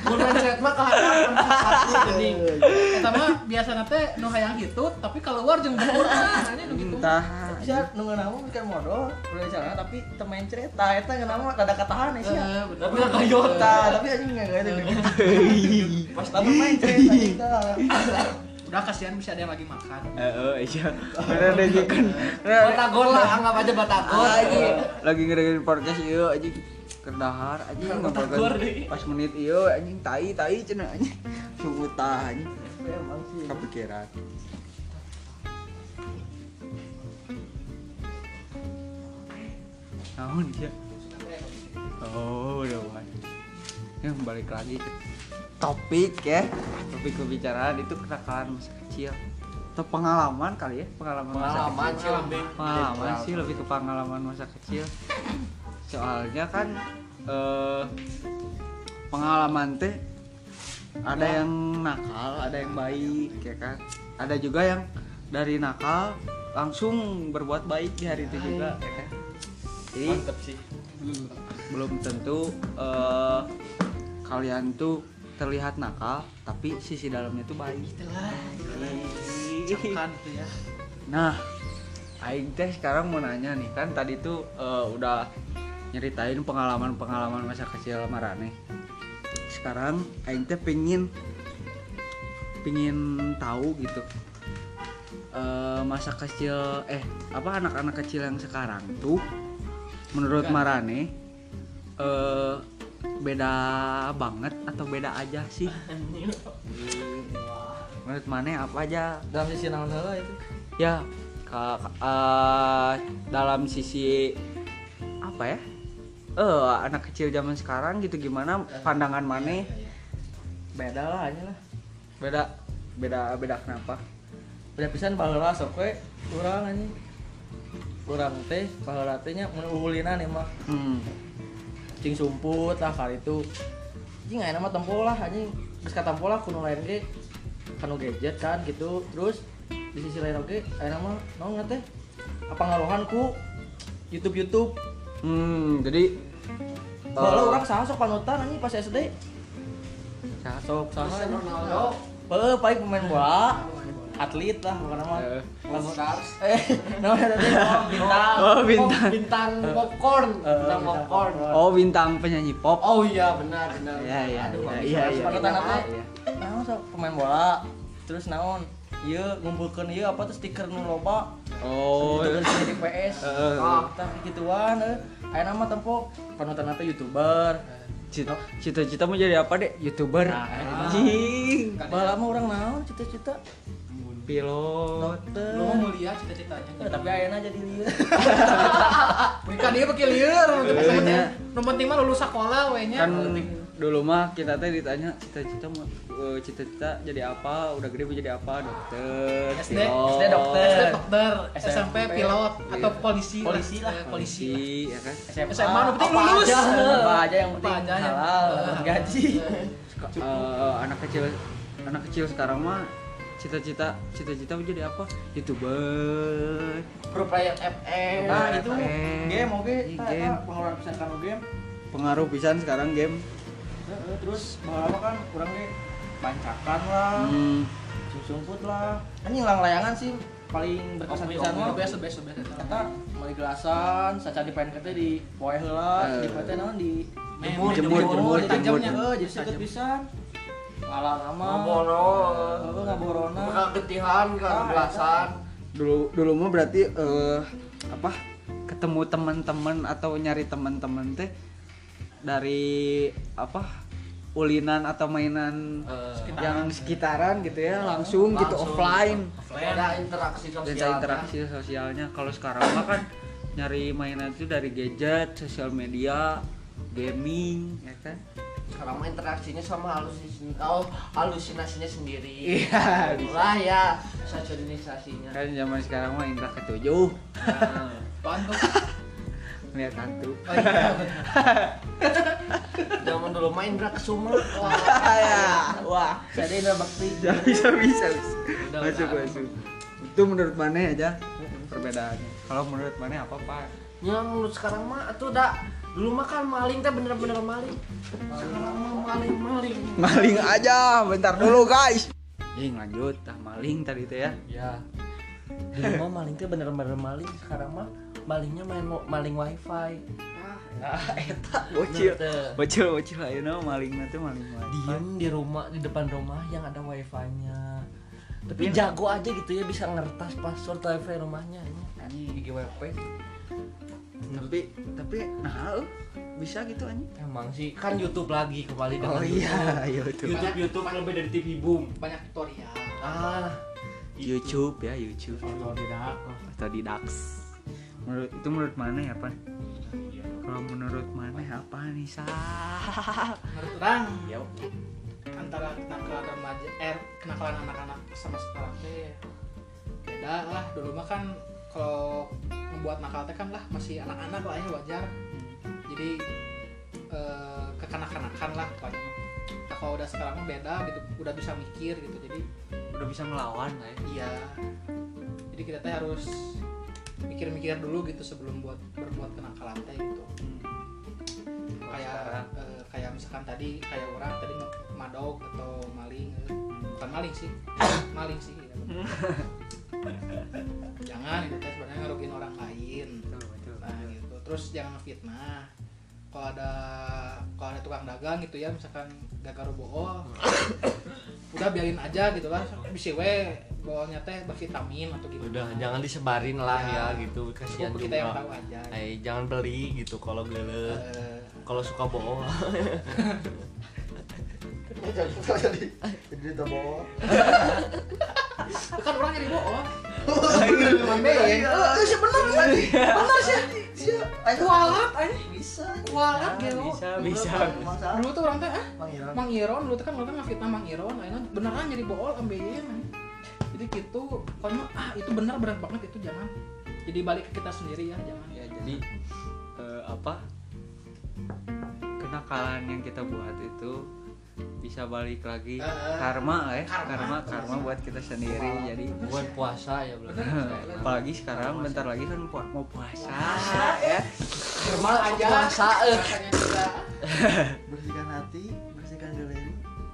Mun mindset mah kahadap satu geuning. Eta mah biasa nate nu hayang hitut tapi keluar jeung bubur aneh nu gitu. entah Bisa nunggu nama bukan modal, celana tapi temen cerita, eta ngeunah rada katahan ya sih. Eh, bener. Tapi nggak kayota. Tah, tapi anjing enggak ada gitu. Pas tapi main cerita. Udah kasihan bisa ada yang lagi makan. eh iya. Karena ada juga kan Batagor lah, anggap aja batagor. lagi lagi ngedengerin podcast iya anjing. Kendahar anjing Batagor ngobrol pas menit iya anjing. Tai tai cenah anjing. Sih. kepikiran. Naon dia oh udah wan. Ya balik lagi topik ya. Topik pembicaraan itu kenakalan masa kecil. Atau pengalaman kali ya pengalaman, Pengalaman masa sih lebih. kecil pengalaman sih lebih ke pengalaman. masa kecil. Soalnya kan eh, pengalaman teh ada yang nakal ada yang baik ya kan? Ada juga yang dari nakal langsung berbuat baik di hari itu juga ya kan? Jadi sih. belum tentu eh, kalian tuh terlihat nakal tapi sisi dalamnya tuh baik Cekan tuh ya. nah Aing teh sekarang mau nanya nih kan tadi tuh eh, udah nyeritain pengalaman-pengalaman masa kecil Marane sekarang Aing teh pengen pengen tahu gitu eh, masa kecil eh apa anak-anak kecil yang sekarang tuh menurut. Marane eh beda banget atau beda aja sih? Menurut Mane apa aja? Dalam sisi naon heula itu. ya ka- ka- eh, dalam sisi apa ya? Eh anak kecil zaman sekarang gitu gimana pandangan maneh beda lah aja lah. Beda beda beda kenapa? Beda pisan baheula sok we urang anjing. Urang teh baheula teh nya mun ulinan mah hmm. Cing sumput lah kali itu. Cing aya nama tempo lah anjing. Geus katampo lah kuno lain ge kanu gadget kan gitu. Terus di sisi lain oke aya nama naon teh apa ngaruhan ku YouTube YouTube hmm jadi Baheula eh, urang saha sok panutan anjing pas SD saha sok saha. Ronaldo. Heuh, paling pemain bola atlet lah bukan nama Eh. Lamun- Stars eh namanya teh bintang. oh bintang. Bintang popcorn. Eh, bintang bintang popcorn. oh bintang penyanyi pop. Oh iya benar benar Iya, iya, iya, iya, iya. apa iya. naon sok pemain bola. Terus naon? Iya ngumpulkeun ieu apa tuh stiker nu loba. Oh. Gitu kan di PS. Heeh. ah kita gituan eh. Aya nama tempo panutan apa youtuber. Cita cita-cita mau jadi apa dek? Youtuber. Nah, anjing. Baheula mah urang naon cita-cita pilot dokter lu mau mulia cita-citanya Eh, tapi ayeuna jadi lieu Mereka dia pakai liur, Iya. nu penting mah lulus sekolah we nya. kan dulu mah kita teh ditanya cita-cita mau eh, cita-cita jadi apa udah gede mau jadi apa dokter SD, pilot, SD dokter. SD dokter, SMP, SMP pilot atau polisi Polisi lah. Eh, polisi. polisi ya kan SMA, nu penting apa lulus. aja, apa aja yang penting halal Eh. gaji Eh, anak kecil anak kecil sekarang mah cita-cita cita-cita mau jadi apa? Youtuber. Pro player FM nah Eh, itu eh, game oke. Iya, tak, game. tak, pengeluaran pisan kanu game. Pengaruh pisan sekarang game. Heeh, terus baheula kan? Kurang ge bancakan lah hmm, sumput lah. Anjing lang layangan sih paling berkesan pisan. mah Biasa biasa biasa. kata mulai gelasan saca di pengen di poe heula Eh. di teh naon di Jemur, jemur, jemur, di tajamnya. jemur. heuh jadi seket pisan ngalah nama. Ngabono. heuh ngaborona bakal ketihan kan Ah, belasan dulu dulu mah berarti eh apa ketemu teman-teman atau nyari teman-teman teh dari apa ulinan atau mainan yang sekitaran. gitu ya langsung, gitu Langsung. offline. ada interaksi sosial interaksi sosialnya. Kalau sekarang mah kan nyari mainan itu dari gadget sosial media gaming ya kan sekarang mah interaksinya sama halusinasi oh, halusinasinya sendiri. Iya, lah ya sosialisasinya kan zaman sekarang mah indra ketujuh Nah. Apaan tuh? lihat hantu. Oh, iya. zaman dulu main Indra kesuma wah. Ya. Wah. Jadi Indra Bakti. Bisa bisa bisa, bisa. Udah, masuk udah. masuk. Itu menurut mana aja perbedaannya. Kalau menurut mana apa pak? Yang menurut sekarang mah itu udah dulu mah kan maling teh bener-bener maling. Sekarang mah maling maling maling aja bentar dulu guys. Jing lanjut tah maling tadi teh ya. Ya. Dulu mah maling teh bener-bener maling sekarang mah malingnya main maling wifi. Nah eta. Bocil bocil bocil ayeuna maling nanti maling maling diem di rumah di depan rumah yang ada wifi-nya. Tapi jago aja gitu ya bisa ngertas password wifi rumahnya. Ini di GWP tapi tapi nah bisa gitu anjing. Emang sih kan YouTube lagi kembali dengan oh iya YouTube YouTube YouTube yang lebih dari TV boom. Banyak tutorial. ah YouTube ya YouTube. Otodidak. Atau di Dax menurut itu menurut mana ya pan? Kalau menurut mana apa nih sah Menurut orang, antara kenakalan remaja, eh kenakalan anak-anak sama sekarang teh beda lah. Dulu mah kan kalau membuat nakal teh kan lah masih anak-anak lah ya wajar. Jadi eh, kekanak-kanakan lah pokoknya. Nah, kalau udah sekarang mah beda gitu, udah bisa mikir gitu. Jadi udah bisa melawan lah ya iya. Jadi kita teh harus mikir-mikir dulu gitu sebelum buat berbuat kenakalan teh gitu. kayak eh, kayak misalkan tadi kayak orang tadi madog atau maling eh. bukan maling sih maling sih ya. jangan itu teh sebenarnya ngerugiin orang lain. Betul betul nah gitu. Terus jangan fitnah. Kalau ada kalau ada tukang dagang gitu ya misalkan gagaru bohong udah biarin aja gitu lah. Bisa we bohongnya teh bervitamin atau gitu udah jangan disebarin lah Ya. ya, gitu. Kasihan kita yang tahu aja. Eh, jangan beli gitu kalau gele Eh, kalau suka bohong jadi jadi bawa kan orang jadi bohong Ambe ya. Eh, sih bener ya. Bener sih. Sih. Kualat anjing. Bisa. Kualat gelo. bisa bisa Dulu tuh orang teh ah Iron. Mang Iron dulu tuh kan orang ngafitnah Mang Iron akhirnya beneran jadi bool ambe ya jadi gitu pokoknya ah itu benar benar banget itu jangan jadi balik ke kita sendiri ya jangan ya jadi eh, apa kenakalan yang kita buat itu bisa balik lagi Eh, karma lah ya karma. karma karma buat kita sendiri jadi Buat puasa ya berarti. apalagi sekarang bentar lagi kan pu- mau puasa ya Normal aja. puasa eh. Bersihkan hati,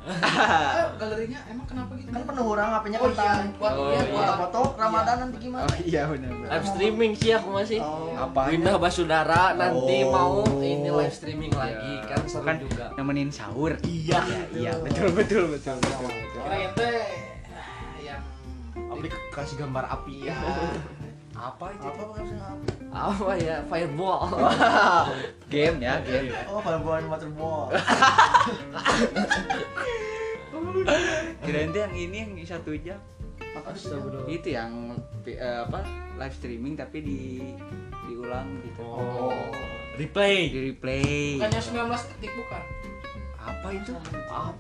Eh, galerinya emang kenapa gitu Kan penuh orang HP-nya oh iya buat Oh, iya iya. buat Foto Ramadan nanti gimana? oh iya benar live streaming sih aku masih Oh. apa Windah Basudara nanti Oh. mau ini live streaming lagi Iya. kan seru Kan juga nemenin sahur iya iya betul betul betul betul, betul. kirain teh ah, yang kasih gambar api ya apa itu Apa maksudnya apa? apa ya? Fireball. Game ya game. Oh, balbuan waterball. kirain tuh yang ini yang satu jam. Astagfirullah. itu yang eh, apa live streaming tapi di diulang gitu. Oh. Replay. Di replay. Bukannya 19 detik bukan? Apa itu?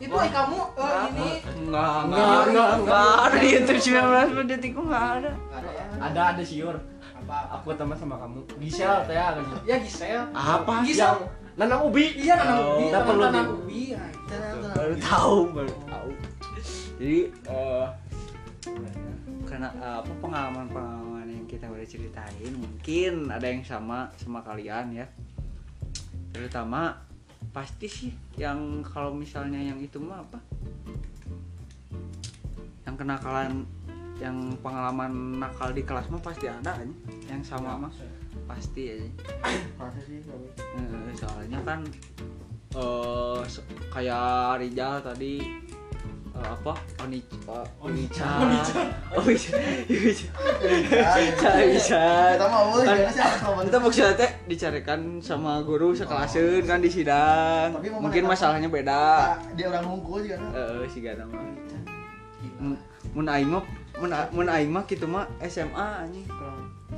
Itu eh kamu eh, ini. Enggak Enggak, enggak, enggak ada. Di YouTube 19 detik kok enggak ada. Ada. ya ada ada siur. Apa? Aku teman sama kamu. Gisel teh ya kan? Ya Gisel. Apa? Gisel. Nanam ubi. Iya nanam Oh. ubi. Kita perlu nanam di- ubi. Baru tahu baru tahu. Jadi eh karena eh, apa pengalaman pengalaman yang kita udah ceritain mungkin ada yang sama sama kalian ya. Terutama pasti sih yang kalau misalnya yang itu mah apa? Yang kenakalan yang pengalaman nakal di kelas mah pasti ada aja yang sama mah pasti. aja Masa sih? Eh, soalnya kan eh se- kayak Rijal tadi eh, apa? Oni eh, Onica Onica bisa bisa Kita mau Kan- sih kita maksudnya teh dicarikan sama guru sekelasin kan di sidang. Mungkin masalahnya beda. Dia orang hungkul juga kan. eh si gana mah. Mun- aing mun mun aing mah kitu mah SMA anjing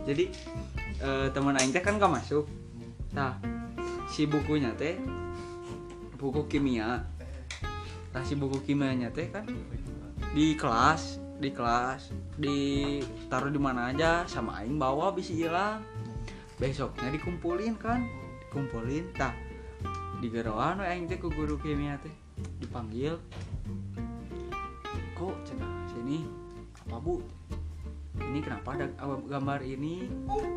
jadi eh, teman aing teh kan gak masuk. Nah si bukunya teh buku kimia. Nah si buku kimianya teh kan di kelas di kelas ditaruh di mana aja sama aing bawa bisa hilang besoknya dikumpulin kan dikumpulin. Tah di geroan aing teh ke guru kimia teh dipanggil kok cenah sini apa bu ini kenapa ada uh, gambar ini?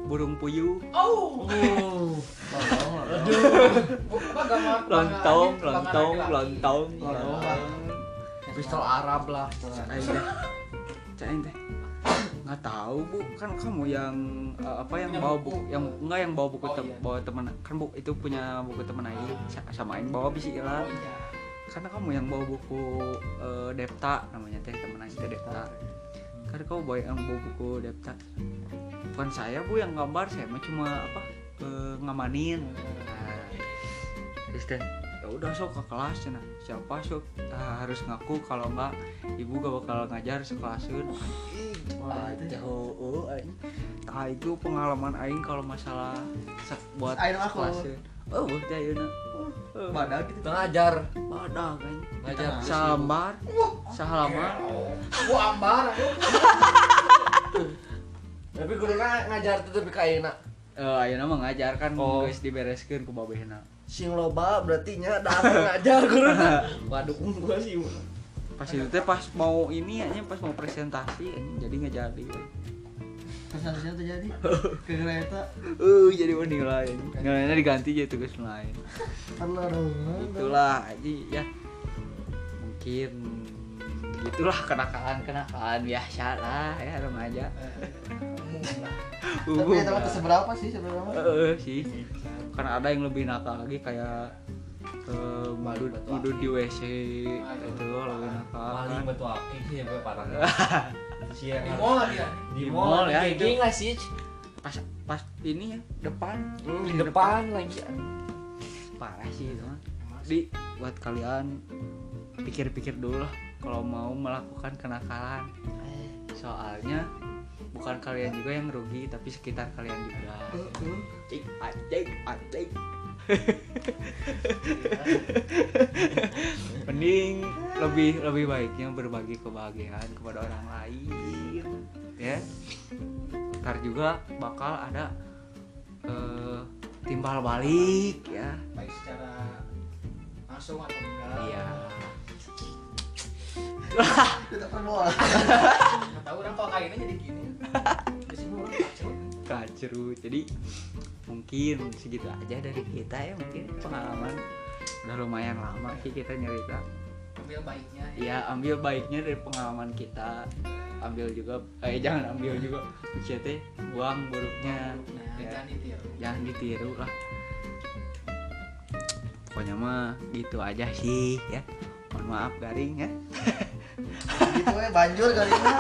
Burung puyuh. Oh oh gambar lontong lontong lontong Lontong. pistol Arab lah. Cain teh. Nggak tahu bu. Kan kamu yang eh, apa yang Punya bawa buku. buku yang enggak yang bawa buku Oh, tem- iya. bawa teman. Kan bu itu punya buku teman Sa- sama Aing bawa bisa oh hilang iya. Karena kamu yang bawa buku eh, Depta namanya teh teman Aing Depta karena kamu bawa yang bawa buku Depta bukan saya bu yang gambar. Saya mah cuma apa ngamanin. Nah, terus teh ya udah sok ke kelas cina. Siapa sok? Ah, harus ngaku kalau enggak ibu gak bakal ngajar sekelasun Wah, itu jauh oh, aing. Tah itu pengalaman aing kalau masalah buat Aing aku. oh teh ayeuna Oh, badak gitu. ngajar. Badak kan ngajar. salambar salambar gua ambar tapi guruna ngajar tuh tapi kayak eh ayeuna mah ngajar kan Oh. geus dibereskeun ku babehna. Sing loba berarti nya datang ngajar guruna waduh gua sih pas itu teh pas mau ini aja pas mau presentasi jadi nggak jadi Presentasinya terjadi. Ke kereta. uh jadi mending lain nggak diganti jadi tugas lain. Karena itulah aja ya. Mungkin gitulah kenakalan kenakalan biasa lah ya remaja. Tapi itu mah seberapa sih seberapa? Eh, sih. Kan ada yang lebih nakal lagi kayak eh, mudut mudut di WC itu lebih nakal. Paling kan. batu akik sih sampai parah di mall lagi ya di Di mall ya, itu. nggak sih pas pas ini ya depan. Hmm, di depan lagi. Parah sih itu mah. di buat kalian pikir-pikir dulu lah kalau mau melakukan kenakalan. Soalnya bukan kalian juga yang rugi tapi sekitar kalian juga. Cik anjing anjing mending lebih lebih baiknya berbagi kebahagiaan kepada orang lain ya. Ntar juga bakal ada eh, timbal balik ya. Baik secara langsung atau enggak. Iya. Perbola. nggak tahu orang kalau kayaknya jadi gini kacru jadi mungkin segitu aja dari kita ya. Mungkin pengalaman udah lumayan lama sih kita nyerita ambil baiknya ya. Ambil baiknya dari pengalaman kita. Ambil juga eh jangan ambil juga. Maksudnya teh buang buruknya. Nah ya, jangan ditiru. Jangan ditiru lah. Pokoknya mah gitu aja sih ya mohon maaf garing ya. Gitu we banjur kali ini.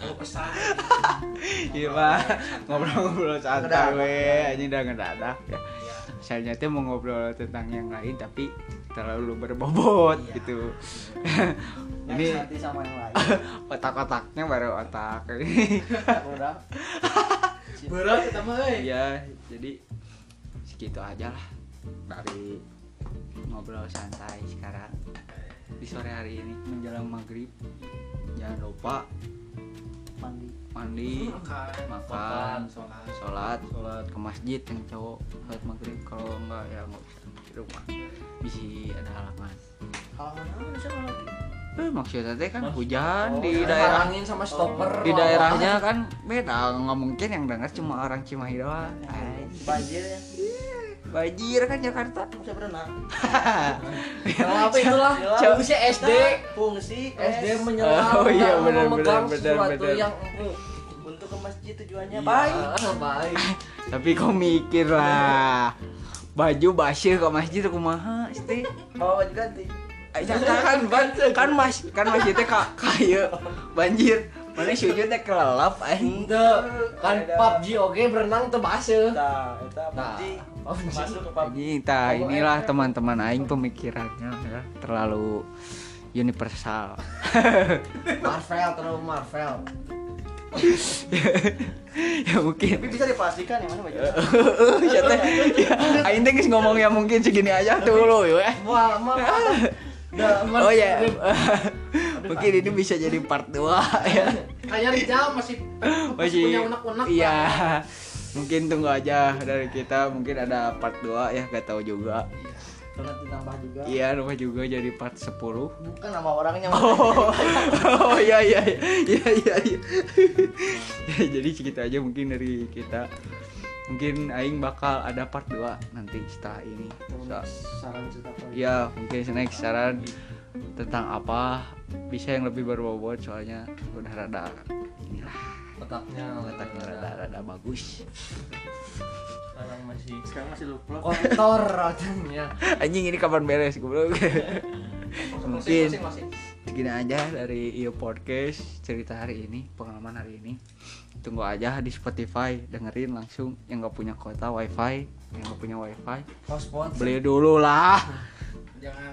kalau pesan iya pak. Ngobrol-ngobrol santai we. Anjing udah ngedadak ya. Ya saya teh mau ngobrol tentang yang lain tapi terlalu berbobot Iya. gitu. Ini nanti sama yang lain. otak-otaknya baru otak. Berat kita mah euy ya jadi segitu aja lah. Dari ngobrol santai sekarang. Di sore hari ini menjelang maghrib jangan lupa Mandi. mandi makan. makan sholat. sholat. Sholat. Ke masjid yang cowok sholat maghrib. Kalau enggak ya nggak bisa di rumah. Bisa ada halangan Halangan apa bisa kalau eh maksudnya teh kan hujan Oh, di kan daerah Halangin sama stopper. di daerahnya kan beda. Nggak mungkin yang dengar cuma orang Cimahi doang. Ay, banjir ya. Banjir kan Jakarta Bisa berenang. Kalau apa itulah? Fungsi SD. Fungsi SD menyelam Oh, iya, benar, memegang benar, benar, sesuatu benar. yang empuk. Untuk ke masjid tujuannya Iya, baik. baik. tapi kau mikir lah baju basir ke masjid kumaha isti Bawa baju ganti. Eh, jangan kan ban kan mas kan masjidnya kak kaya banjir mana sujud teh kelelap aing Ente, kan PUBG oke berenang teu baseuh. Nah, eta Nah, PUBG. PUBG. Masuk ke tah inilah teman-teman aing pemikirannya ya, terlalu universal. Marvel terlalu Marvel. ya mungkin. Tapi bisa dipastikan yang mana baju. ya teh. Ya, aing teh ngomong ya mungkin segini aja dulu ya. Wah, mah oh ya. Mungkin ini bisa jadi part 2 ya. Kayak Rizal masih masih punya unek-unek iya mungkin tunggu aja dari kita mungkin ada part 2 ya gak tahu juga. Nanti nambah juga. iya rumah juga jadi part 10 Bukan nama orangnya. oh oh iya iya iya iya iya Ya, jadi segitu aja mungkin dari kita. Mungkin aing bakal ada part 2 nanti setelah ini. So, Saran cerita apa? ya mungkin next saran tentang apa. Bisa yang lebih berbobot soalnya udah rada inilah otaknya letaknya rada rada bagus. Sekarang masih sekarang masih lupa. kotor otaknya. anjing ini kapan beres goblok. Mungkin masing-masing segini aja dari iyo podcast cerita hari ini pengalaman hari ini. Tunggu aja di Spotify dengerin langsung. Yang nggak punya kuota wifi yang nggak punya wifi Hotspot. beli dulu lah. Jangan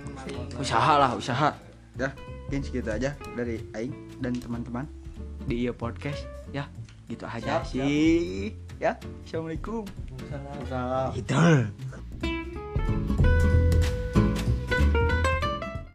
usaha lah usaha. Ya mungkin segitu aja dari Aing dan teman-teman di iyo podcast ya gitu aja Siap, siap. sih ya assalamualaikum Salam. itu